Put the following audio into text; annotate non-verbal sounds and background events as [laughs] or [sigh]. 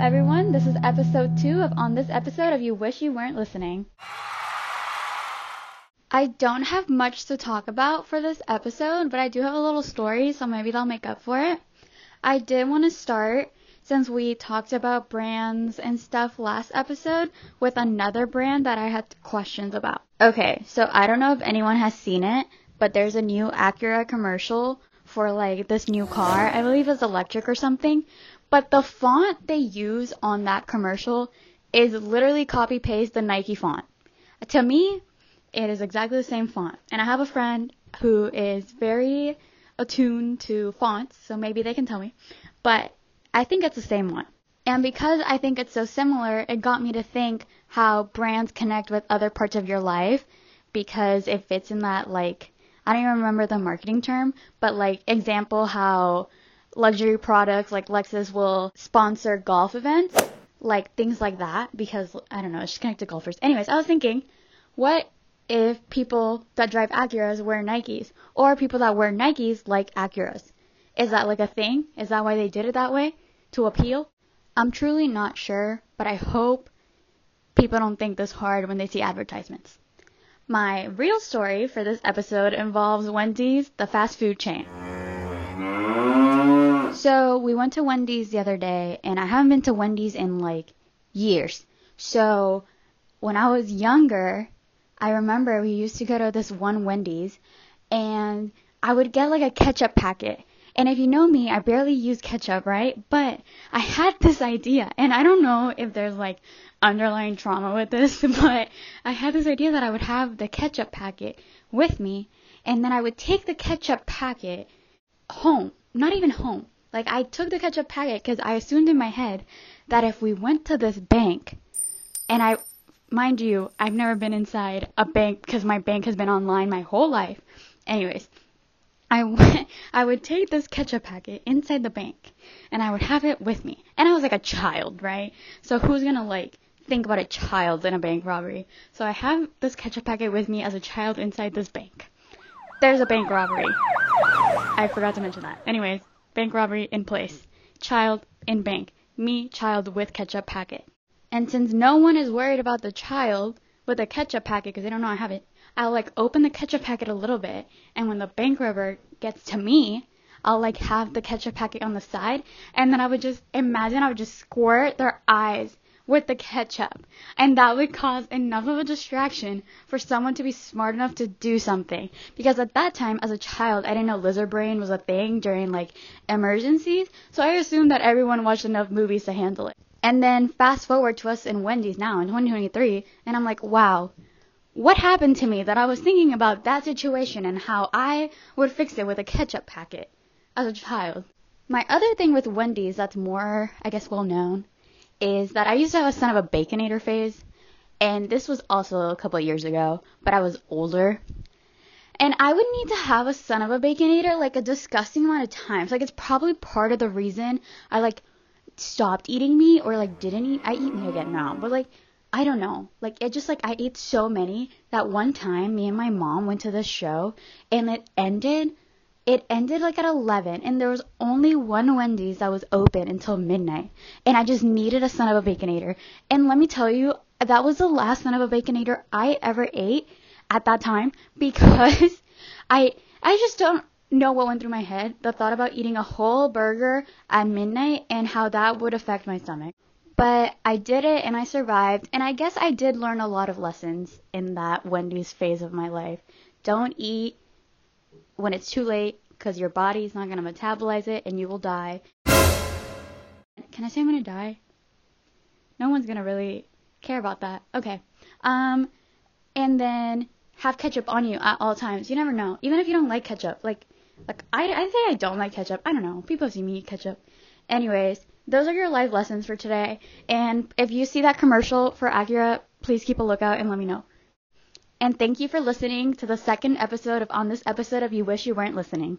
everyone. This is episode two of On This Episode of You Wish You Weren't Listening. I don't have much to talk about for this episode, but I do have a little story, so maybe that'll make up for it. I did want to start, since we talked about brands and stuff last episode, with another brand that I had questions about. Okay, so I don't know if anyone has seen it, but there's a new Acura commercial for like this new car. I believe it's electric or something. But the font they use on that commercial is literally copy paste the Nike font. To me, it is exactly the same font. And I have a friend who is very attuned to fonts, so maybe they can tell me. But I think it's the same one. And because I think it's so similar, it got me to think how brands connect with other parts of your life because it fits in that like I don't even remember the marketing term, but like example how luxury products like Lexus will sponsor golf events, like things like that, because I don't know, it's just connected to golfers. Anyways, I was thinking, what if people that drive Acuras wear Nikes, or people that wear Nikes like Acuras? Is that like a thing? Is that why they did it that way? To appeal? I'm truly not sure, but I hope people don't think this hard when they see advertisements. My real story for this episode involves Wendy's, the fast food chain. So we went to Wendy's the other day, and I haven't been to Wendy's in like years. So when I was younger, I remember we used to go to this one Wendy's, and I would get like a ketchup packet. And if you know me, I barely use ketchup, right? But I had this idea, and I don't know if there's like underlying trauma with this, [laughs] but I had this idea that I would have the ketchup packet with me, and then I would take the ketchup packet home. Not even home. Like, I took the ketchup packet because I assumed in my head that if we went to this bank, and I, mind you, I've never been inside a bank because my bank has been online my whole life. Anyways, I went, [laughs] I would take this ketchup packet inside the bank and I would have it with me. And I was like a child, right? So who's gonna like think about a child in a bank robbery. So I have this ketchup packet with me as a child inside this bank. There's a bank robbery. I forgot to mention that. Anyways, bank robbery in place. Child in bank. Me, child with ketchup packet. And since no one is worried about the child with a ketchup packet because they don't know I have it, I'll like open the ketchup packet a little bit, and when the bank robber gets to me, I'll like have the ketchup packet on the side, and then I would just imagine I would just squirt their eyes with the ketchup. And that would cause enough of a distraction for someone to be smart enough to do something. Because at that time, as a child, I didn't know lizard brain was a thing during like emergencies. So I assumed that everyone watched enough movies to handle it. And then fast forward to us in Wendy's now in 2023, and I'm like, wow, what happened to me that I was thinking about that situation and how I would fix it with a ketchup packet as a child? My other thing with Wendy's that's more, I guess, well known is that I used to have a son of a baconator phase, and this was also a couple of years ago, but I was older. And I would need to have a son of a baconator like a disgusting amount of times. Like it's probably part of the reason I like stopped eating meat or like didn't eat. I eat meat again now, but like I don't know. Like it just like I ate so many that one time me and my mom went to this show and it ended it ended like at 11 and there was only one Wendy's that was open until midnight and I just needed a son of a baconator. And let me tell you, that was the last son of a baconator I ever ate at that time [laughs] because I I just don't know what went through my head. The thought about eating a whole burger at midnight and how that would affect my stomach. But I did it and I survived and I guess I did learn a lot of lessons in that Wendy's phase of my life. Don't eat when it's too late because your body's not going to metabolize it and you will die. Can I say I'm going to die? No one's going to really care about that. Okay. Um, and then have ketchup on you at all times. You never know. Even if you don't like ketchup. Like, like I, I say I don't like ketchup. I don't know. People see me eat ketchup. Anyways, those are your life lessons for today. And if you see that commercial for Acura, please keep a lookout and let me know. And thank you for listening to the second episode of On This Episode of You Wish You Weren't Listening.